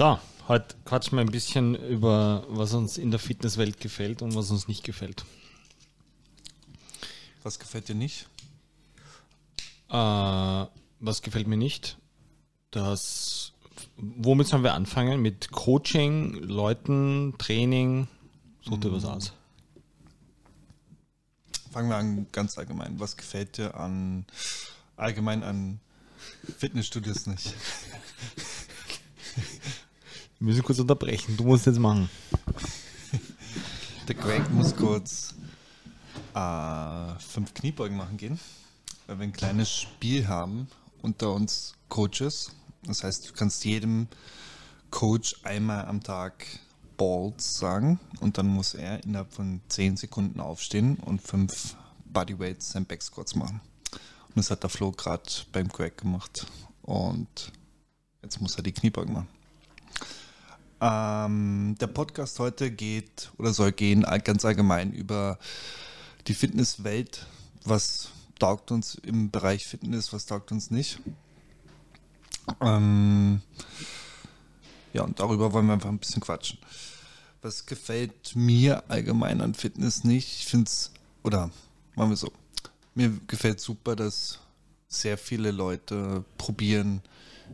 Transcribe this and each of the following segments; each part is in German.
So, heute quatschen wir ein bisschen über, was uns in der Fitnesswelt gefällt und was uns nicht gefällt. Was gefällt dir nicht? Äh, was gefällt mir nicht? Das, womit sollen wir anfangen? Mit Coaching, Leuten, Training? Such dir was aus. Fangen wir an ganz allgemein. Was gefällt dir an allgemein an Fitnessstudios nicht? Wir müssen kurz unterbrechen. Du musst jetzt machen. Der Greg muss kurz äh, fünf Kniebeugen machen gehen, weil wir ein kleines Spiel haben unter uns Coaches. Das heißt, du kannst jedem Coach einmal am Tag Balls sagen und dann muss er innerhalb von 10 Sekunden aufstehen und fünf Bodyweights and Back Squats machen. Und das hat der Flo gerade beim Crack gemacht. Und jetzt muss er die Kniebeugen machen. Ähm, der Podcast heute geht oder soll gehen ganz allgemein über die Fitnesswelt. Was taugt uns im Bereich Fitness, was taugt uns nicht? Ähm, ja, und darüber wollen wir einfach ein bisschen quatschen. Was gefällt mir allgemein an Fitness nicht? Ich finde es, oder machen wir so, mir gefällt super, dass sehr viele Leute probieren,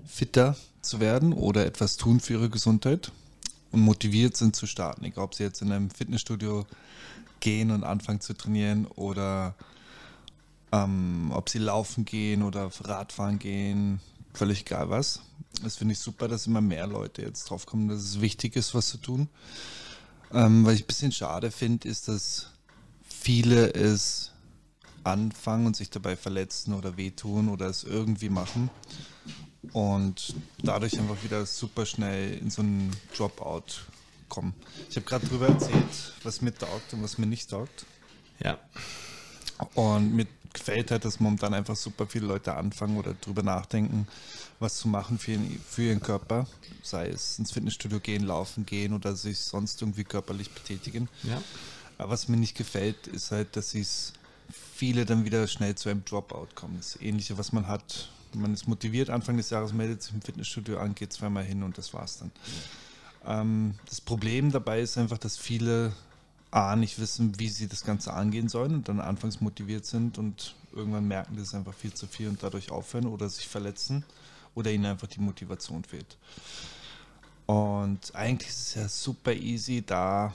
fitter zu werden oder etwas tun für ihre Gesundheit und motiviert sind zu starten. Egal, ob sie jetzt in einem Fitnessstudio gehen und anfangen zu trainieren oder ähm, ob sie laufen gehen oder Radfahren gehen, völlig egal was. Das finde ich super, dass immer mehr Leute jetzt drauf kommen, dass es wichtig ist, was zu tun. Ähm, was ich ein bisschen schade finde, ist, dass viele es anfangen und sich dabei verletzen oder wehtun oder es irgendwie machen und dadurch einfach wieder super schnell in so einen Dropout kommen. Ich habe gerade darüber erzählt, was mir taugt und was mir nicht taugt. Ja. Und mir gefällt halt, dass momentan einfach super viele Leute anfangen oder darüber nachdenken, was zu machen für ihren, für ihren Körper. Sei es ins Fitnessstudio gehen, laufen gehen oder sich sonst irgendwie körperlich betätigen. Ja. Aber was mir nicht gefällt, ist halt, dass es viele dann wieder schnell zu einem Dropout kommen. Das Ähnliche, was man hat. Man ist motiviert, Anfang des Jahres meldet sich im Fitnessstudio an, geht zweimal hin und das war's dann. Ähm, das Problem dabei ist einfach, dass viele A, nicht wissen, wie sie das Ganze angehen sollen und dann anfangs motiviert sind und irgendwann merken, das ist einfach viel zu viel und dadurch aufhören oder sich verletzen oder ihnen einfach die Motivation fehlt. Und eigentlich ist es ja super easy, da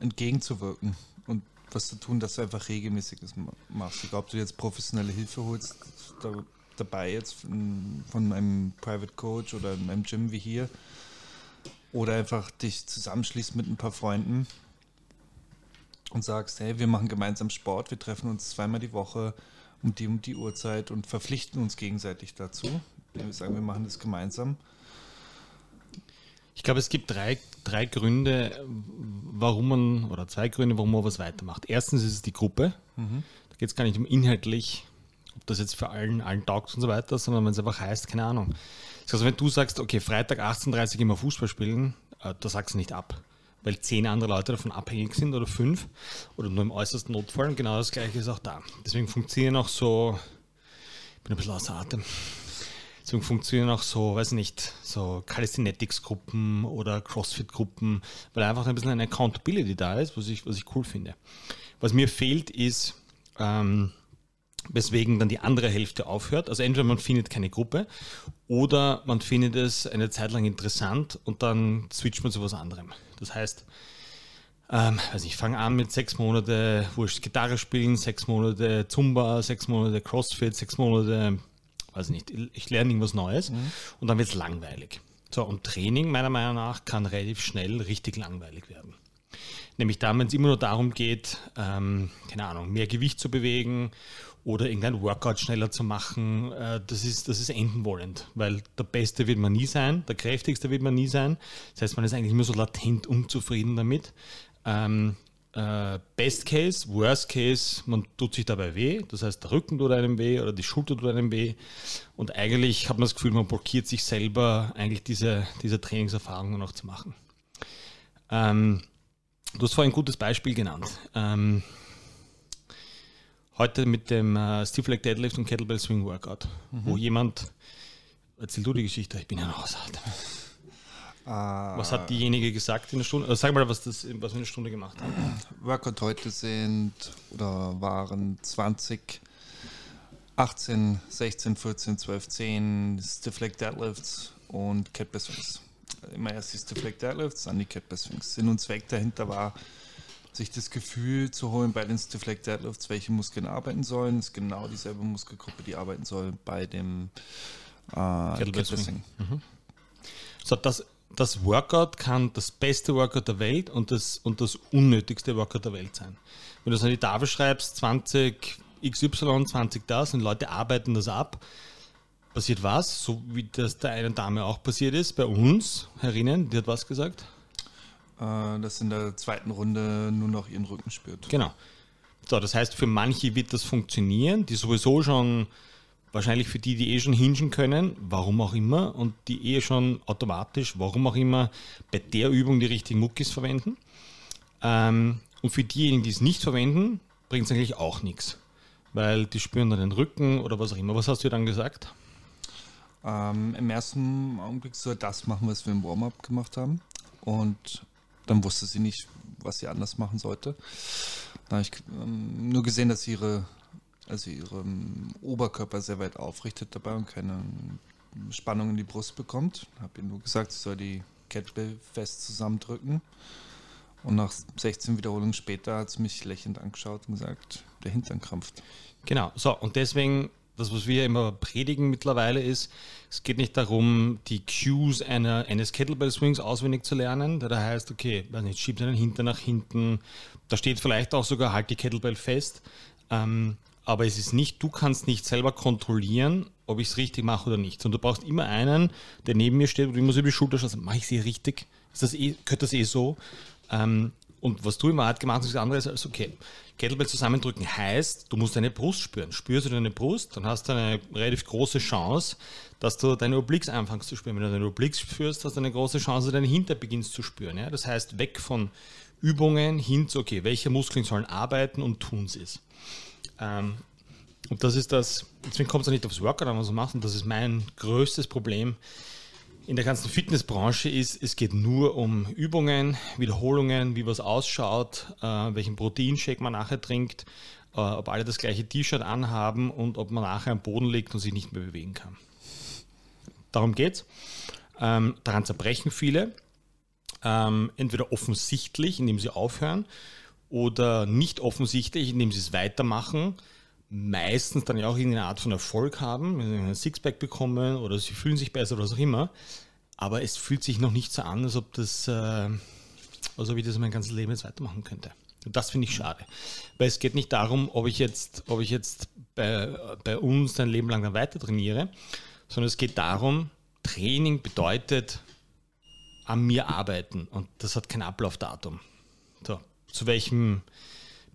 entgegenzuwirken und was zu tun, dass du einfach regelmäßiges machst. Egal, ob du jetzt professionelle Hilfe holst, da, dabei jetzt von, von einem Private Coach oder in einem Gym wie hier, oder einfach dich zusammenschließt mit ein paar Freunden und sagst, hey, wir machen gemeinsam Sport, wir treffen uns zweimal die Woche um die um die Uhrzeit und verpflichten uns gegenseitig dazu. Wir sagen, wir machen das gemeinsam. Ich glaube, es gibt drei, drei Gründe, warum man, oder zwei Gründe, warum man was weitermacht. Erstens ist es die Gruppe. Mhm. Da geht es gar nicht um inhaltlich, ob das jetzt für allen, allen taugt und so weiter, sondern wenn es einfach heißt, keine Ahnung. Also wenn du sagst, okay, Freitag 18.30 Uhr immer Fußball spielen, äh, da sagst du nicht ab. Weil zehn andere Leute davon abhängig sind oder fünf oder nur im äußersten Notfall. Und genau das gleiche ist auch da. Deswegen funktionieren auch so, ich bin ein bisschen außer Atem. Deswegen funktionieren auch so, weiß nicht, so Calisthenics-Gruppen oder CrossFit-Gruppen, weil einfach ein bisschen eine Accountability da ist, was ich, was ich cool finde. Was mir fehlt, ist, ähm, weswegen dann die andere Hälfte aufhört. Also entweder man findet keine Gruppe oder man findet es eine Zeit lang interessant und dann switcht man zu was anderem. Das heißt, ähm, also ich fange an mit sechs Monate Wurscht Gitarre spielen, sechs Monate Zumba, sechs Monate Crossfit, sechs Monate weiß nicht, ich lerne irgendwas Neues mhm. und dann wird es langweilig. So, und Training meiner Meinung nach kann relativ schnell richtig langweilig werden. Nämlich da, wenn es immer nur darum geht, ähm, keine Ahnung, mehr Gewicht zu bewegen oder irgendein Workout schneller zu machen, äh, das, ist, das ist endenwollend, weil der Beste wird man nie sein, der Kräftigste wird man nie sein. Das heißt, man ist eigentlich immer so latent unzufrieden damit. Ähm, äh, Best Case, Worst Case, man tut sich dabei weh, das heißt der Rücken tut einem weh oder die Schulter tut einem weh und eigentlich hat man das Gefühl, man blockiert sich selber eigentlich diese, diese Trainingserfahrungen noch zu machen. Ähm, du hast vorhin ein gutes Beispiel genannt. Ähm, heute mit dem äh, Stiff Leg Deadlift und Kettlebell Swing Workout, mhm. wo jemand, erzähl du die Geschichte, ich bin ja noch außerhalb. Uh, was hat diejenige gesagt in der Stunde? Also sag mal, was, das, was wir in der Stunde gemacht haben. Workout heute sind oder waren 20, 18, 16, 14, 12, 10 Stiff Leg Deadlifts und Cat Swings. Immer erst die Stiff Leg Deadlifts, dann die Cat Swings. Sinn und Zweck dahinter war, sich das Gefühl zu holen bei den Stiff Leg Deadlifts, welche Muskeln arbeiten sollen. Das ist genau dieselbe Muskelgruppe, die arbeiten soll bei dem äh, Kettlebell Swing. Mhm. So, das das Workout kann das beste Workout der Welt und das, und das unnötigste Workout der Welt sein. Wenn du es an die Tafel schreibst, 20 XY, 20 das und Leute arbeiten das ab, passiert was, so wie das der einen Dame auch passiert ist, bei uns, Herrinnen, die hat was gesagt? Äh, dass in der zweiten Runde nur noch ihren Rücken spürt. Genau. So, das heißt, für manche wird das funktionieren, die sowieso schon wahrscheinlich für die, die eh schon hingen können, warum auch immer, und die eh schon automatisch, warum auch immer, bei der Übung die richtigen Muckis verwenden. Ähm, und für diejenigen, die es nicht verwenden, bringt es eigentlich auch nichts, weil die spüren dann den Rücken oder was auch immer. Was hast du dann gesagt? Ähm, Im ersten Augenblick soll das machen, was wir im Warm-up gemacht haben. Und dann wusste sie nicht, was sie anders machen sollte. Da habe ich ähm, nur gesehen, dass sie ihre also ihren Oberkörper sehr weit aufrichtet dabei und keine Spannung in die Brust bekommt. Habe ihr nur gesagt, sie soll die Kettlebell fest zusammendrücken. Und nach 16 Wiederholungen später hat sie mich lächelnd angeschaut und gesagt, der Hintern krampft. Genau, so und deswegen, das, was wir immer predigen mittlerweile ist, es geht nicht darum, die Cues einer, eines Kettlebell Swings auswendig zu lernen, da heißt, okay, weiß nicht, schieb deinen Hintern nach hinten, da steht vielleicht auch sogar, halt die Kettlebell fest. Ähm, aber es ist nicht, du kannst nicht selber kontrollieren, ob ich es richtig mache oder nicht. Und du brauchst immer einen, der neben mir steht und immer so über die Schulter schaut, mache ich sie richtig? Ist das eh, gehört das eh so? Ähm, und was du immer halt gemacht hast, ist das andere ist, also okay, Kettlebell zusammendrücken heißt, du musst deine Brust spüren. Spürst du deine Brust, dann hast du eine relativ große Chance, dass du deine Obliques anfängst zu spüren. Wenn du deine Obliques spürst, hast du eine große Chance, dass deine Hinter beginnst zu spüren. Ja? Das heißt, weg von Übungen hin zu, okay, welche Muskeln sollen arbeiten und tun sie es. Ähm, und das ist das, deswegen kommt es nicht aufs Workout an, was du machst. Und das ist mein größtes Problem in der ganzen Fitnessbranche ist, es geht nur um Übungen, Wiederholungen, wie was ausschaut, äh, welchen Proteinshake man nachher trinkt, äh, ob alle das gleiche T-Shirt anhaben und ob man nachher am Boden liegt und sich nicht mehr bewegen kann. Darum geht's. Ähm, daran zerbrechen viele. Ähm, entweder offensichtlich, indem sie aufhören, oder nicht offensichtlich, indem sie es weitermachen, meistens dann ja auch irgendeine Art von Erfolg haben, wenn sie einen Sixpack bekommen oder sie fühlen sich besser oder was auch immer. Aber es fühlt sich noch nicht so an, als ob das, äh, also wie ich das mein ganzes Leben jetzt weitermachen könnte. Und das finde ich schade. Weil es geht nicht darum, ob ich jetzt, ob ich jetzt bei, bei uns ein Leben lang dann weiter trainiere, sondern es geht darum, Training bedeutet an mir arbeiten und das hat kein Ablaufdatum. So, zu welchem,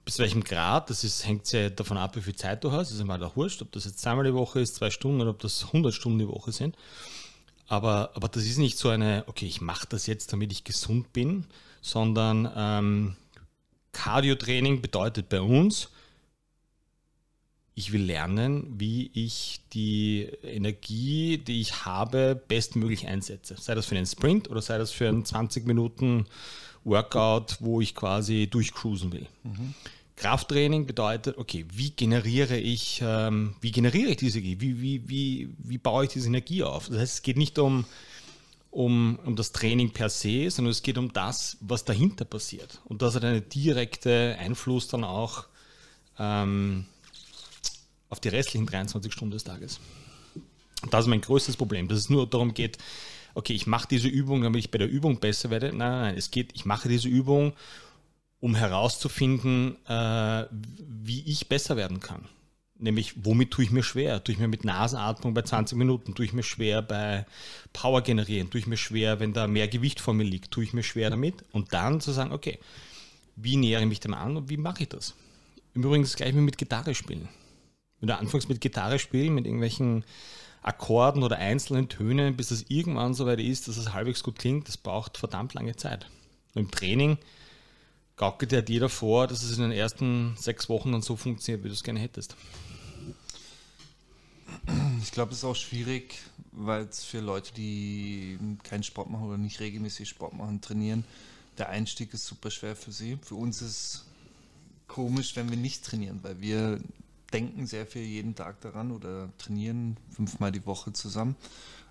bis welchem Grad, das ist, hängt sehr davon ab, wie viel Zeit du hast. Das ist immer auch wurscht, ob das jetzt zweimal die Woche ist, zwei Stunden oder ob das 100 Stunden die Woche sind. Aber, aber das ist nicht so eine, okay, ich mache das jetzt, damit ich gesund bin, sondern ähm, Cardio-Training bedeutet bei uns, ich will lernen, wie ich die Energie, die ich habe, bestmöglich einsetze. Sei das für einen Sprint oder sei das für einen 20 Minuten Workout, wo ich quasi durchcruisen will. Mhm. Krafttraining bedeutet, okay, wie generiere ich, ähm, wie generiere ich diese Energie? Wie, wie, wie, wie baue ich diese Energie auf? Das heißt, es geht nicht um, um, um das Training per se, sondern es geht um das, was dahinter passiert. Und das hat einen direkten Einfluss dann auch ähm, auf die restlichen 23 Stunden des Tages. Das ist mein größtes Problem, dass es nur darum geht, okay, ich mache diese Übung, damit ich bei der Übung besser werde. Nein, nein, nein, es geht, ich mache diese Übung, um herauszufinden, äh, wie ich besser werden kann. Nämlich, womit tue ich mir schwer? Tue ich mir mit Nasenatmung bei 20 Minuten? Tue ich mir schwer bei Power generieren? Tue ich mir schwer, wenn da mehr Gewicht vor mir liegt? Tue ich mir schwer damit? Und dann zu sagen, okay, wie nähere ich mich dem an und wie mache ich das? Im Übrigen das gleiche mit Gitarre spielen. Wenn du anfängst mit Gitarre spielen, mit irgendwelchen Akkorden oder einzelnen Tönen, bis das irgendwann so weit ist, dass es halbwegs gut klingt, das braucht verdammt lange Zeit. Und Im Training gaukelt ja jeder vor, dass es in den ersten sechs Wochen dann so funktioniert, wie du es gerne hättest. Ich glaube, es ist auch schwierig, weil es für Leute, die keinen Sport machen oder nicht regelmäßig Sport machen, trainieren, der Einstieg ist super schwer für sie. Für uns ist es komisch, wenn wir nicht trainieren, weil wir denken sehr viel jeden Tag daran oder trainieren fünfmal die Woche zusammen.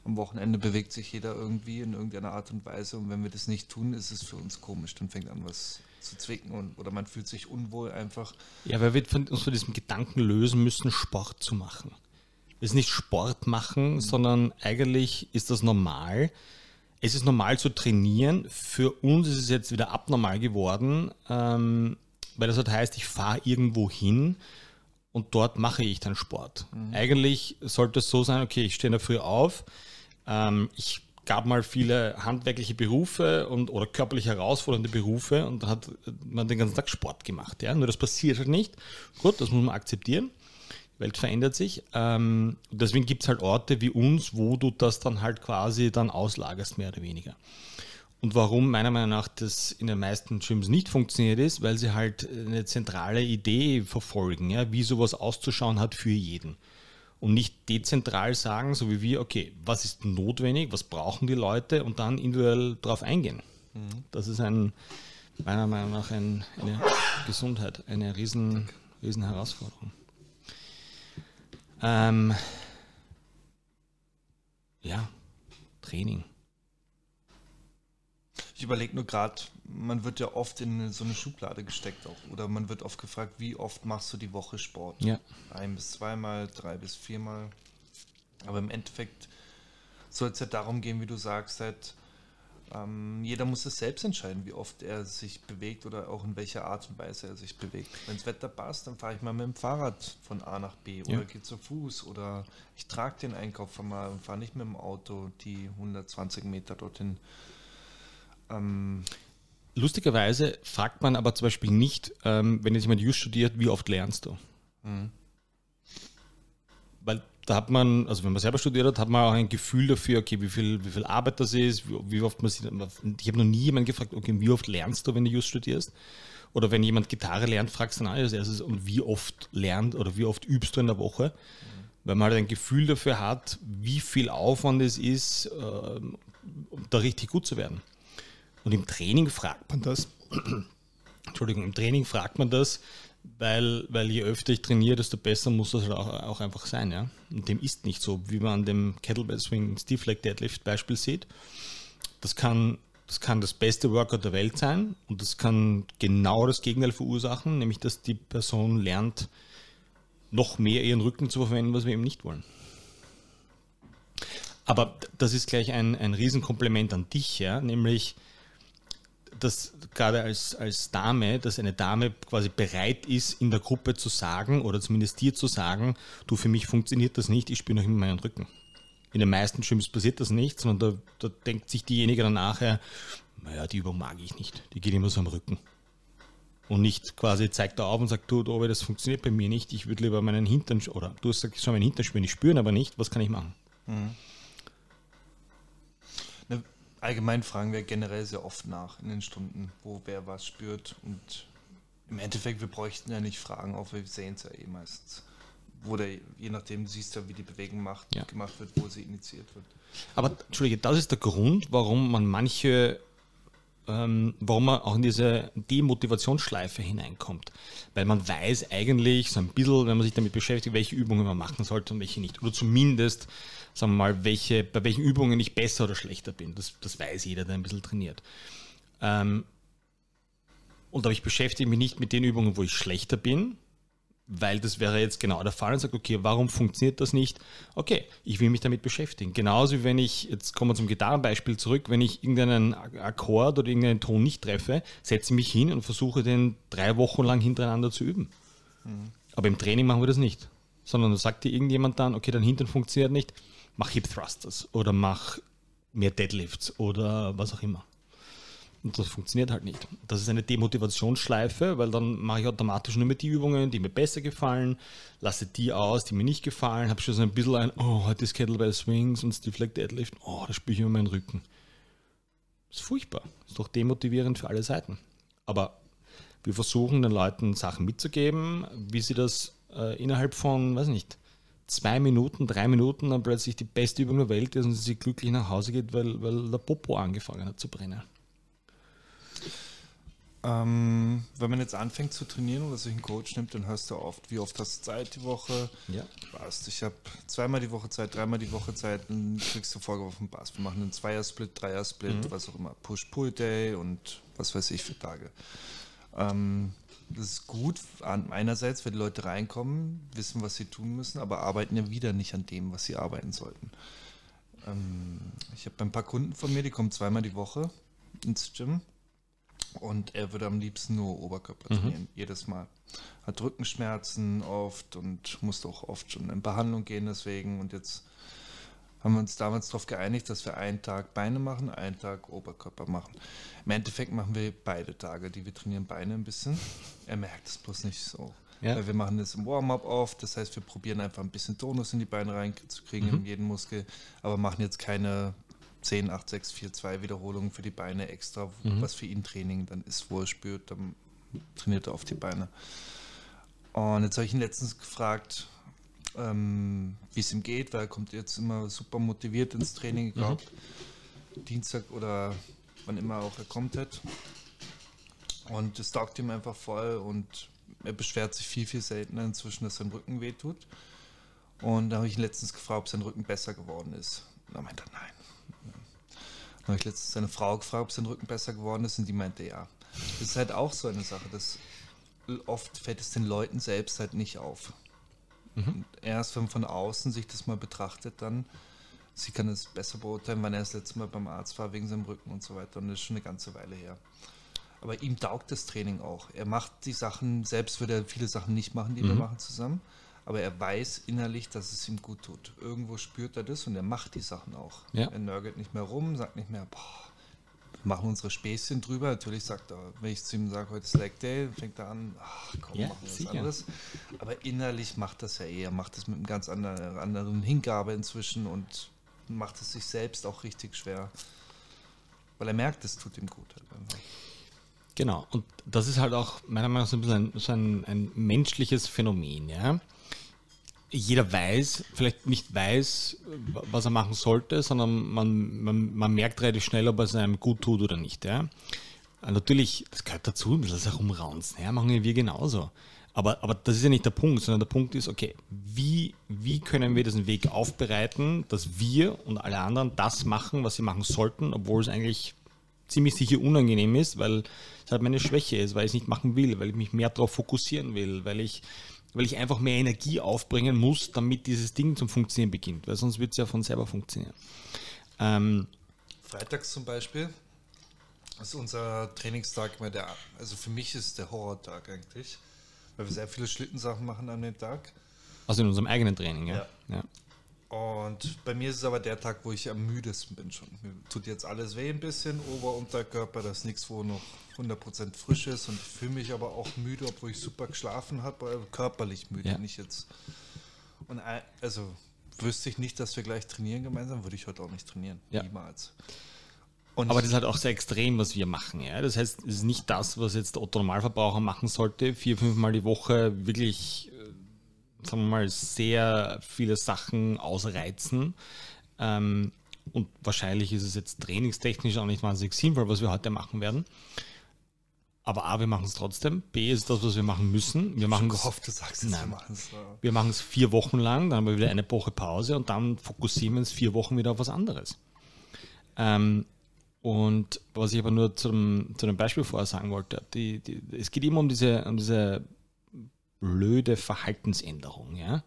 Am Wochenende bewegt sich jeder irgendwie in irgendeiner Art und Weise und wenn wir das nicht tun, ist es für uns komisch. Dann fängt an, was zu zwicken und, oder man fühlt sich unwohl einfach. Ja, weil wir uns von diesem Gedanken lösen müssen, Sport zu machen. Es ist nicht Sport machen, mhm. sondern eigentlich ist das normal. Es ist normal zu trainieren. Für uns ist es jetzt wieder abnormal geworden, ähm, weil das halt heißt, ich fahre irgendwo hin und dort mache ich dann Sport. Mhm. Eigentlich sollte es so sein, okay, ich stehe in der Früh auf, ähm, ich gab mal viele handwerkliche Berufe und oder körperlich herausfordernde Berufe und dann hat man den ganzen Tag Sport gemacht. Ja? Nur das passiert halt nicht. Gut, das muss man akzeptieren. Die Welt verändert sich. Ähm, deswegen gibt es halt Orte wie uns, wo du das dann halt quasi dann auslagerst, mehr oder weniger. Und warum meiner Meinung nach das in den meisten Gyms nicht funktioniert ist, weil sie halt eine zentrale Idee verfolgen, ja, wie sowas auszuschauen hat für jeden und nicht dezentral sagen, so wie wir, okay, was ist notwendig, was brauchen die Leute und dann individuell darauf eingehen. Mhm. Das ist ein, meiner Meinung nach ein, eine Gesundheit, eine riesen, riesen Herausforderung. Ähm, ja, Training. Ich überlege nur gerade, man wird ja oft in so eine Schublade gesteckt auch. Oder man wird oft gefragt, wie oft machst du die Woche Sport? Ja. Ein bis zweimal, drei bis viermal. Aber im Endeffekt soll es ja darum gehen, wie du sagst, halt, ähm, jeder muss es selbst entscheiden, wie oft er sich bewegt oder auch in welcher Art und Weise er sich bewegt. Wenn das Wetter passt, dann fahre ich mal mit dem Fahrrad von A nach B oder ja. gehe zu Fuß oder ich trage den Einkauf mal und fahre nicht mit dem Auto die 120 Meter dorthin. Ähm, Lustigerweise fragt man aber zum Beispiel nicht, ähm, wenn jetzt jemand Just studiert, wie oft lernst du? Mhm. Weil da hat man, also wenn man selber studiert hat, hat man auch ein Gefühl dafür, okay, wie viel, wie viel Arbeit das ist, wie, wie oft man sieht. Ich habe noch nie jemanden gefragt, okay, wie oft lernst du, wenn du Just studierst? Oder wenn jemand Gitarre lernt, fragst du dann als erstes, und wie oft lernt oder wie oft übst du in der Woche? Mhm. Weil man halt ein Gefühl dafür hat, wie viel Aufwand es ist, äh, um da richtig gut zu werden. Und im Training fragt man das, Entschuldigung, im Training fragt man das, weil, weil je öfter ich trainiere, desto besser muss das halt auch, auch einfach sein. Ja? Und dem ist nicht so, wie man an dem Kettlebell Swing Stiff Leg Deadlift Beispiel sieht. Das kann, das kann das beste Workout der Welt sein und das kann genau das Gegenteil verursachen, nämlich dass die Person lernt, noch mehr ihren Rücken zu verwenden, was wir eben nicht wollen. Aber das ist gleich ein, ein Riesenkompliment an dich, ja? nämlich dass gerade als, als Dame, dass eine Dame quasi bereit ist, in der Gruppe zu sagen oder zumindest dir zu sagen, du, für mich funktioniert das nicht, ich spüre noch immer meinen Rücken. In den meisten Gyms passiert das nicht, sondern da, da denkt sich diejenige dann nachher, naja, die Übung mag ich nicht, die geht immer so am Rücken. Und nicht quasi zeigt er auf und sagt, du, Dobe, das funktioniert bei mir nicht, ich würde lieber meinen Hintern, oder du hast gesagt, ich soll meinen Hintern spüren, ich spüre aber nicht, was kann ich machen? Mhm allgemein fragen wir generell sehr oft nach in den Stunden, wo wer was spürt. Und im Endeffekt, wir bräuchten ja nicht fragen, auch wir sehen es ja eh meistens. Wo der, je nachdem, du siehst ja, wie die Bewegung macht, ja. gemacht wird, wo sie initiiert wird. Aber Entschuldige, das ist der Grund, warum man manche ähm, warum man auch in diese Demotivationsschleife hineinkommt. Weil man weiß eigentlich so ein bisschen, wenn man sich damit beschäftigt, welche Übungen man machen sollte und welche nicht. Oder zumindest, sagen wir mal, welche, bei welchen Übungen ich besser oder schlechter bin. Das, das weiß jeder, der ein bisschen trainiert. Ähm, und aber ich beschäftige mich nicht mit den Übungen, wo ich schlechter bin, weil das wäre jetzt genau der Fall und sagt, okay, warum funktioniert das nicht? Okay, ich will mich damit beschäftigen. Genauso wie wenn ich, jetzt kommen wir zum Gitarrenbeispiel zurück, wenn ich irgendeinen Akkord oder irgendeinen Ton nicht treffe, setze ich mich hin und versuche den drei Wochen lang hintereinander zu üben. Mhm. Aber im Training machen wir das nicht. Sondern da sagt dir irgendjemand dann, okay, dein Hintern funktioniert nicht, mach Hip Thrusters oder mach mehr Deadlifts oder was auch immer. Und das funktioniert halt nicht. Das ist eine Demotivationsschleife, weil dann mache ich automatisch nur mehr die Übungen, die mir besser gefallen, lasse die aus, die mir nicht gefallen, habe schon so ein bisschen ein, oh, heute ist Kettlebell Swings und Stiff Leg Deadlift, oh, da spüre ich immer meinen Rücken. Das ist furchtbar. Das ist doch demotivierend für alle Seiten. Aber wir versuchen den Leuten Sachen mitzugeben, wie sie das äh, innerhalb von, weiß nicht, zwei Minuten, drei Minuten dann plötzlich die beste Übung der Welt ist und sie glücklich nach Hause geht, weil, weil der Popo angefangen hat zu brennen. Ähm, wenn man jetzt anfängt zu trainieren oder sich einen Coach nimmt, dann hörst du oft, wie oft hast du Zeit die Woche? Ja. Passt. Ich habe zweimal die Woche Zeit, dreimal die Woche Zeit, dann kriegst du vorgeworfen, passt. Wir machen einen Zweier-Split, Dreier-Split, mhm. was auch immer, Push-Pull-Day und was weiß ich für Tage. Ähm, das ist gut, einerseits, wenn die Leute reinkommen, wissen, was sie tun müssen, aber arbeiten ja wieder nicht an dem, was sie arbeiten sollten. Ähm, ich habe ein paar Kunden von mir, die kommen zweimal die Woche ins Gym und er würde am liebsten nur Oberkörper mhm. trainieren, jedes Mal. Hat Rückenschmerzen oft und musste auch oft schon in Behandlung gehen deswegen. Und jetzt haben wir uns damals darauf geeinigt, dass wir einen Tag Beine machen, einen Tag Oberkörper machen. Im Endeffekt machen wir beide Tage, die wir trainieren Beine ein bisschen. Er merkt es bloß nicht so. Ja. Weil wir machen das im Warm-up oft, das heißt, wir probieren einfach ein bisschen Tonus in die Beine reinzukriegen, mhm. in jeden Muskel, aber machen jetzt keine 10, 8, 6, 4, 2 Wiederholungen für die Beine extra, mhm. was für ihn Training dann ist, wo er spürt, dann trainiert er auf die Beine. Und jetzt habe ich ihn letztens gefragt, ähm, wie es ihm geht, weil er kommt jetzt immer super motiviert ins Training, glaube, mhm. Dienstag oder wann immer auch er kommt hat. Und es taugt ihm einfach voll und er beschwert sich viel, viel seltener inzwischen, dass sein Rücken wehtut. Und da habe ich ihn letztens gefragt, ob sein Rücken besser geworden ist. Und er meinte, nein, habe ich letztens seine Frau gefragt, ob sein Rücken besser geworden ist und die meinte ja. Das ist halt auch so eine Sache, dass oft fällt es den Leuten selbst halt nicht auf. Mhm. erst wenn man von außen sich das mal betrachtet, dann sie kann es besser beurteilen, wann er das letzte Mal beim Arzt war wegen seinem Rücken und so weiter. Und das ist schon eine ganze Weile her. Aber ihm taugt das Training auch. Er macht die Sachen, selbst würde er viele Sachen nicht machen, die mhm. wir machen zusammen aber er weiß innerlich, dass es ihm gut tut. Irgendwo spürt er das und er macht die Sachen auch. Ja. Er nörgelt nicht mehr rum, sagt nicht mehr, boah, wir machen unsere Späßchen drüber. Natürlich sagt er, wenn ich zu ihm sage, heute ist Leg Day, fängt er an, ach komm, ja, machen wir was anderes. Aber innerlich macht das ja eher, macht das mit einem ganz anderen, anderen Hingabe inzwischen und macht es sich selbst auch richtig schwer. Weil er merkt, es tut ihm gut. Halt Genau, und das ist halt auch meiner Meinung nach so ein bisschen ein, so ein, ein menschliches Phänomen, ja jeder weiß, vielleicht nicht weiß, was er machen sollte, sondern man, man, man merkt relativ schnell, ob es einem gut tut oder nicht. Ja? Natürlich, das gehört dazu, ein bisschen das Herumraunzen, ja, machen wir genauso. Aber, aber das ist ja nicht der Punkt, sondern der Punkt ist, okay, wie, wie können wir diesen Weg aufbereiten, dass wir und alle anderen das machen, was sie machen sollten, obwohl es eigentlich ziemlich sicher unangenehm ist, weil es halt meine Schwäche ist, weil ich es nicht machen will, weil ich mich mehr darauf fokussieren will, weil ich weil ich einfach mehr Energie aufbringen muss, damit dieses Ding zum Funktionieren beginnt, weil sonst wird es ja von selber funktionieren. Ähm, Freitags zum Beispiel ist unser Trainingstag immer der, also für mich ist der Horrortag eigentlich, weil wir sehr viele Schlittensachen machen an dem Tag. Also in unserem eigenen Training, ja. ja. ja. Und bei mir ist es aber der Tag, wo ich am müdesten bin schon. Mir tut jetzt alles weh ein bisschen, Ober- und Unterkörper, das ist nichts, wo noch 100% frisch ist und ich fühle mich aber auch müde, obwohl ich super geschlafen habe, körperlich müde, ja. nicht jetzt. Und also wüsste ich nicht, dass wir gleich trainieren gemeinsam, würde ich heute auch nicht trainieren. Ja. Niemals. Und aber das ist halt auch sehr extrem, was wir machen. Ja? Das heißt, es ist nicht das, was jetzt der Otto Normalverbraucher machen sollte, vier, fünfmal die Woche wirklich sagen wir mal, sehr viele Sachen ausreizen. Ähm, und wahrscheinlich ist es jetzt trainingstechnisch auch nicht wahnsinnig sinnvoll, was wir heute machen werden. Aber A, wir machen es trotzdem. B ist das, was wir machen müssen. Wir machen ich gehofft, du sagst es, wir machen es. Wir machen es vier Wochen lang, dann haben wir wieder eine Woche Pause und dann fokussieren wir uns vier Wochen wieder auf was anderes. Ähm, und was ich aber nur zum, zu dem Beispiel vorher sagen wollte, die, die, es geht immer um diese, um diese blöde Verhaltensänderung. Ja?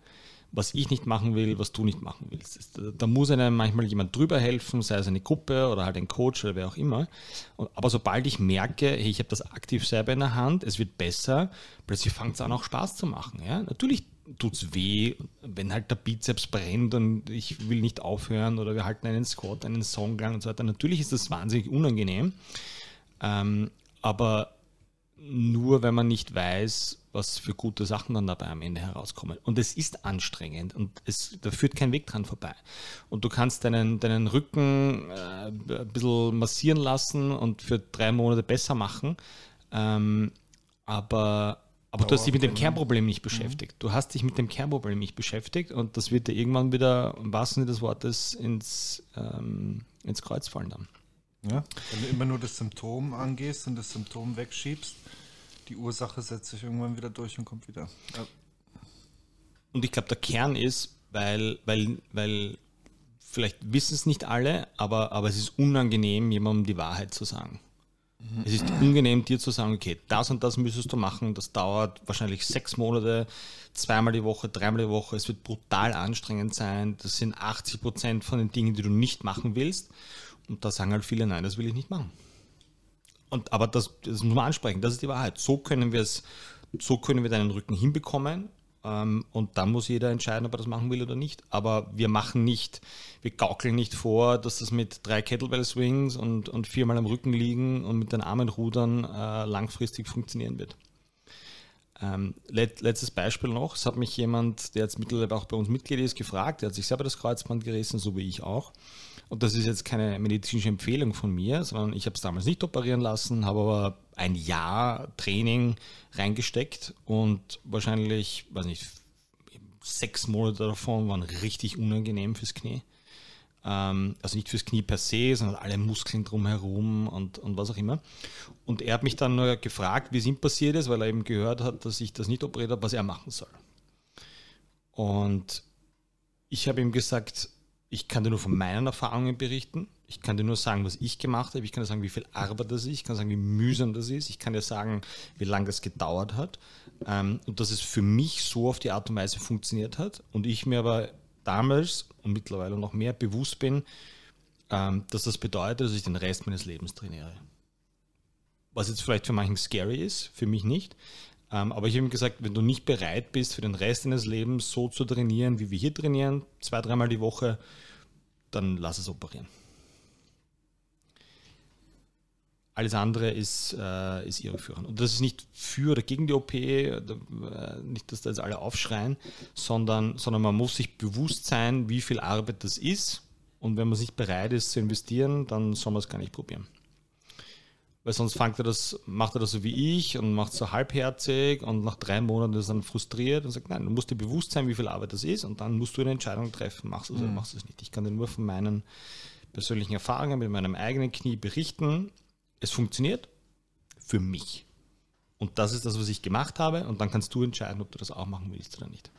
Was ich nicht machen will, was du nicht machen willst. Da muss einem manchmal jemand drüber helfen, sei es eine Gruppe oder halt ein Coach oder wer auch immer. Aber sobald ich merke, hey, ich habe das aktiv selber in der Hand, es wird besser, plötzlich fängt es an, auch Spaß zu machen. Ja? Natürlich tut es weh, wenn halt der Bizeps brennt und ich will nicht aufhören oder wir halten einen Squat, einen Song lang und so weiter. Natürlich ist das wahnsinnig unangenehm. Ähm, aber nur wenn man nicht weiß, was für gute Sachen dann dabei am Ende herauskommen. Und es ist anstrengend und es, da führt kein Weg dran vorbei. Und du kannst deinen, deinen Rücken äh, ein bisschen massieren lassen und für drei Monate besser machen. Ähm, aber Aber du hast dich mit dem Kernproblem nicht beschäftigt. Mhm. Du hast dich mit dem Kernproblem nicht beschäftigt und das wird dir irgendwann wieder, im wahrsten Sinne des Wortes, ins, ähm, ins Kreuz fallen dann. Ja, wenn du immer nur das Symptom angehst und das Symptom wegschiebst, die Ursache setzt sich irgendwann wieder durch und kommt wieder. Ja. Und ich glaube, der Kern ist, weil, weil, weil vielleicht wissen es nicht alle, aber, aber es ist unangenehm, jemandem die Wahrheit zu sagen. Mhm. Es ist unangenehm, dir zu sagen, okay, das und das müsstest du machen, das dauert wahrscheinlich sechs Monate, zweimal die Woche, dreimal die Woche, es wird brutal anstrengend sein, das sind 80 Prozent von den Dingen, die du nicht machen willst. Und da sagen halt viele, nein, das will ich nicht machen. Und, aber das, das muss man ansprechen, das ist die Wahrheit. So können wir es, so können wir deinen Rücken hinbekommen. Ähm, und dann muss jeder entscheiden, ob er das machen will oder nicht. Aber wir machen nicht, wir gaukeln nicht vor, dass das mit drei Kettlebell Swings und, und viermal am Rücken liegen und mit den Armen rudern äh, langfristig funktionieren wird. Ähm, let, letztes Beispiel noch, es hat mich jemand, der jetzt mittlerweile auch bei uns Mitglied ist, gefragt, der hat sich selber das Kreuzband gerissen, so wie ich auch. Und das ist jetzt keine medizinische Empfehlung von mir, sondern ich habe es damals nicht operieren lassen, habe aber ein Jahr Training reingesteckt und wahrscheinlich, weiß nicht, sechs Monate davon waren richtig unangenehm fürs Knie. Ähm, also nicht fürs Knie per se, sondern alle Muskeln drumherum und, und was auch immer. Und er hat mich dann nur gefragt, wie es ihm passiert ist, weil er eben gehört hat, dass ich das nicht operiert habe, was er machen soll. Und ich habe ihm gesagt, ich kann dir nur von meinen Erfahrungen berichten. Ich kann dir nur sagen, was ich gemacht habe. Ich kann dir sagen, wie viel Arbeit das ist. Ich kann sagen, wie mühsam das ist. Ich kann dir sagen, wie lange das gedauert hat. Ähm, und dass es für mich so auf die Art und Weise funktioniert hat. Und ich mir aber damals und mittlerweile noch mehr bewusst bin, ähm, dass das bedeutet, dass ich den Rest meines Lebens trainiere. Was jetzt vielleicht für manchen scary ist, für mich nicht. Ähm, aber ich habe ihm gesagt, wenn du nicht bereit bist, für den Rest deines Lebens so zu trainieren, wie wir hier trainieren, zwei, dreimal die Woche, dann lass es operieren. Alles andere ist, äh, ist irreführend. Und das ist nicht für oder gegen die OP, äh, nicht, dass da jetzt alle aufschreien, sondern, sondern man muss sich bewusst sein, wie viel Arbeit das ist. Und wenn man nicht bereit ist zu investieren, dann soll man es gar nicht probieren weil sonst fängt er das, macht er das so wie ich und macht so halbherzig und nach drei Monaten ist er dann frustriert und sagt, nein, du musst dir bewusst sein, wie viel Arbeit das ist und dann musst du eine Entscheidung treffen, machst du es mhm. oder machst du es nicht. Ich kann dir nur von meinen persönlichen Erfahrungen mit meinem eigenen Knie berichten. Es funktioniert für mich. Und das ist das, was ich gemacht habe und dann kannst du entscheiden, ob du das auch machen willst oder nicht.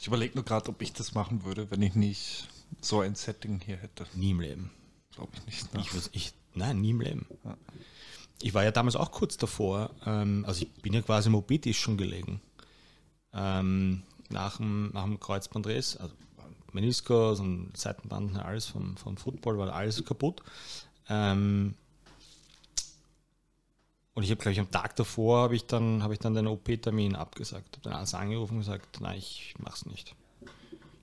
Ich überlege nur gerade, ob ich das machen würde, wenn ich nicht so ein Setting hier hätte. Nie im Leben. Glaube ich nicht. Ne? Ich, ich, nein, nie im Leben. Ja. Ich war ja damals auch kurz davor, ähm, also ich bin ja quasi mobilitisch schon gelegen. Ähm, nach, dem, nach dem Kreuzbandriss, also Meniskus und Seitenbanden, alles vom, vom Football war alles kaputt. Ähm, und ich habe, glaube ich, am Tag davor habe ich dann, habe ich dann den OP-Termin abgesagt. Habe dann alles angerufen und gesagt, nein, ich mache es nicht.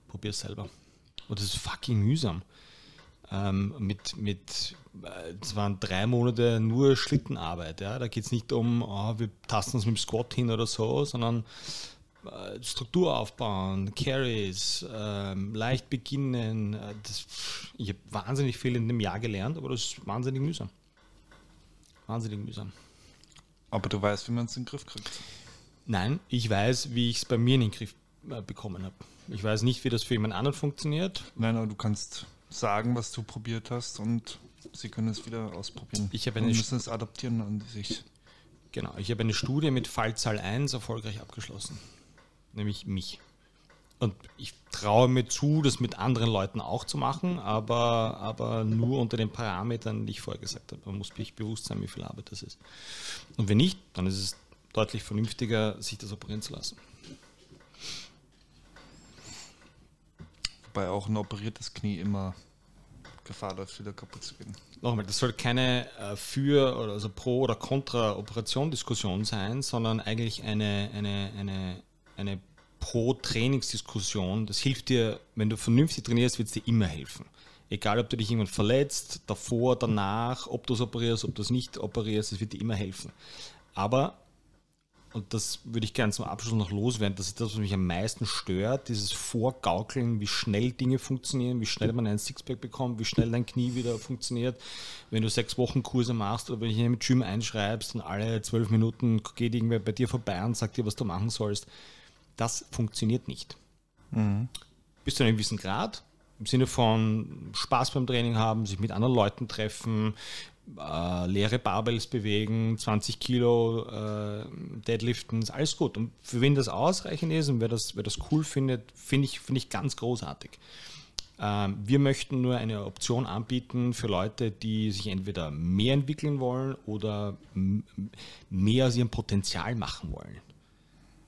Probier es selber. Und das ist fucking mühsam. Ähm, mit, mit, äh, das waren drei Monate nur Schlittenarbeit. Ja? Da geht es nicht um, oh, wir tasten uns mit dem Squat hin oder so, sondern äh, Struktur aufbauen, Carries, äh, leicht beginnen. Äh, das, ich habe wahnsinnig viel in dem Jahr gelernt, aber das ist wahnsinnig mühsam. Wahnsinnig mühsam. Aber du weißt, wie man es in den Griff kriegt. Nein, ich weiß, wie ich es bei mir in den Griff äh, bekommen habe. Ich weiß nicht, wie das für jemand anderen funktioniert. Nein, aber du kannst sagen, was du probiert hast und sie können es wieder ausprobieren. Ich habe eine und müssen es adaptieren an sich. Genau, ich habe eine Studie mit Fallzahl 1 erfolgreich abgeschlossen. Nämlich mich. Und ich traue mir zu, das mit anderen Leuten auch zu machen, aber, aber nur unter den Parametern, die ich vorher gesagt habe. Man muss sich bewusst sein, wie viel Arbeit das ist. Und wenn nicht, dann ist es deutlich vernünftiger, sich das operieren zu lassen. Wobei auch ein operiertes Knie immer Gefahr läuft, wieder kaputt zu gehen. Nochmal, das soll keine äh, für oder also pro oder contra Operation Diskussion sein, sondern eigentlich eine, eine, eine, eine pro Trainingsdiskussion. Das hilft dir, wenn du vernünftig trainierst, wird es dir immer helfen. Egal, ob du dich irgendwann verletzt, davor, danach, ob du es operierst, ob du es nicht operierst, es wird dir immer helfen. Aber und das würde ich gerne zum Abschluss noch loswerden, das ist das, was mich am meisten stört, dieses Vorgaukeln, wie schnell Dinge funktionieren, wie schnell man einen Sixpack bekommt, wie schnell dein Knie wieder funktioniert. Wenn du sechs Wochen Kurse machst oder wenn ich in einem Gym einschreibst und alle zwölf Minuten geht irgendwer bei dir vorbei und sagt dir, was du machen sollst, das funktioniert nicht. Mhm. Bis zu einem gewissen Grad, im Sinne von Spaß beim Training haben, sich mit anderen Leuten treffen, äh, leere Barbells bewegen, 20 Kilo äh, Deadliften, alles gut. Und für wen das ausreichend ist und wer das, wer das cool findet, finde ich, find ich ganz großartig. Ähm, wir möchten nur eine Option anbieten für Leute, die sich entweder mehr entwickeln wollen oder mehr aus ihrem Potenzial machen wollen.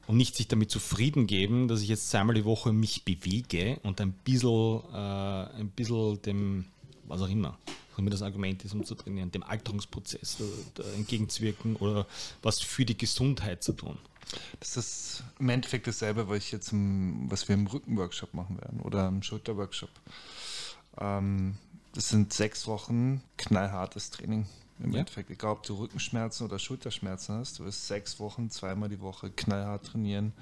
Und nicht sich damit zufrieden geben, dass ich jetzt zweimal die Woche mich bewege und ein bisschen, äh, ein bisschen dem, was auch immer, immer das Argument ist, um zu trainieren, dem Alterungsprozess entgegenzuwirken oder was für die Gesundheit zu tun. Das ist im Endeffekt dasselbe, was, ich jetzt im, was wir im Rückenworkshop machen werden oder im Schulterworkshop. Ähm, das sind sechs Wochen knallhartes Training. Im ja. Endeffekt, egal ob du Rückenschmerzen oder Schulterschmerzen hast, du wirst sechs Wochen, zweimal die Woche knallhart trainieren.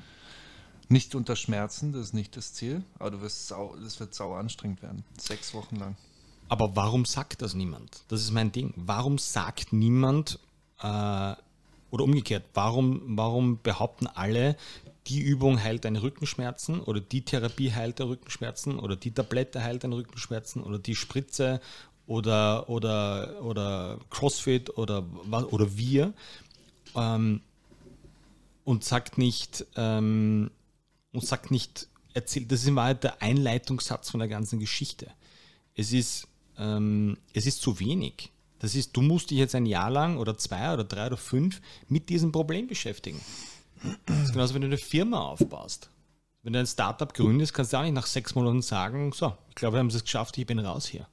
Nicht unter Schmerzen, das ist nicht das Ziel, aber du wirst sau, das wird sauer anstrengend werden. Sechs Wochen lang. Aber warum sagt das niemand? Das ist mein Ding. Warum sagt niemand, äh, oder umgekehrt, warum, warum behaupten alle, die Übung heilt deine Rückenschmerzen oder die Therapie heilt deine Rückenschmerzen oder die Tablette heilt deine Rückenschmerzen oder die Spritze oder, oder, oder CrossFit oder, oder wir ähm, und sagt nicht, ähm, und sagt nicht, erzählt, das ist immer der Einleitungssatz von der ganzen Geschichte. Es ist ähm, es ist zu wenig. Das ist, du musst dich jetzt ein Jahr lang oder zwei oder drei oder fünf mit diesem Problem beschäftigen. Das ist genauso, wenn du eine Firma aufbaust. Wenn du ein Startup gründest, kannst du auch nicht nach sechs Monaten sagen, so, ich glaube, wir haben es geschafft, ich bin raus hier.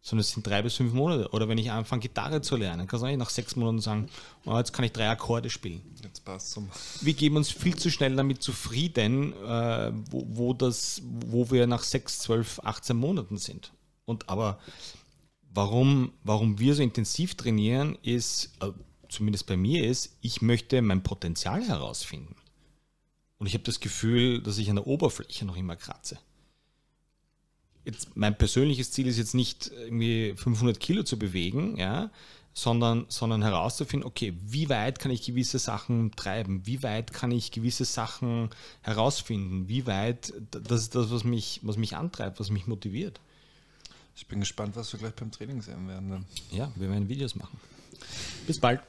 Sondern es sind drei bis fünf Monate. Oder wenn ich anfange, Gitarre zu lernen, kannst du auch nicht nach sechs Monaten sagen, oh, jetzt kann ich drei Akkorde spielen. Jetzt passt es. Wir geben uns viel zu schnell damit zufrieden, äh, wo, wo, das, wo wir nach sechs, zwölf, 18 Monaten sind. Und aber warum, warum wir so intensiv trainieren, ist, äh, zumindest bei mir ist, ich möchte mein Potenzial herausfinden. Und ich habe das Gefühl, dass ich an der Oberfläche noch immer kratze. Jetzt, mein persönliches Ziel ist jetzt nicht irgendwie 500 Kilo zu bewegen, ja, sondern, sondern herauszufinden, okay, wie weit kann ich gewisse Sachen treiben, wie weit kann ich gewisse Sachen herausfinden, wie weit, das ist das, was mich, was mich antreibt, was mich motiviert. Ich bin gespannt, was wir gleich beim Training sehen werden. Dann. Ja, wir werden Videos machen. Bis bald.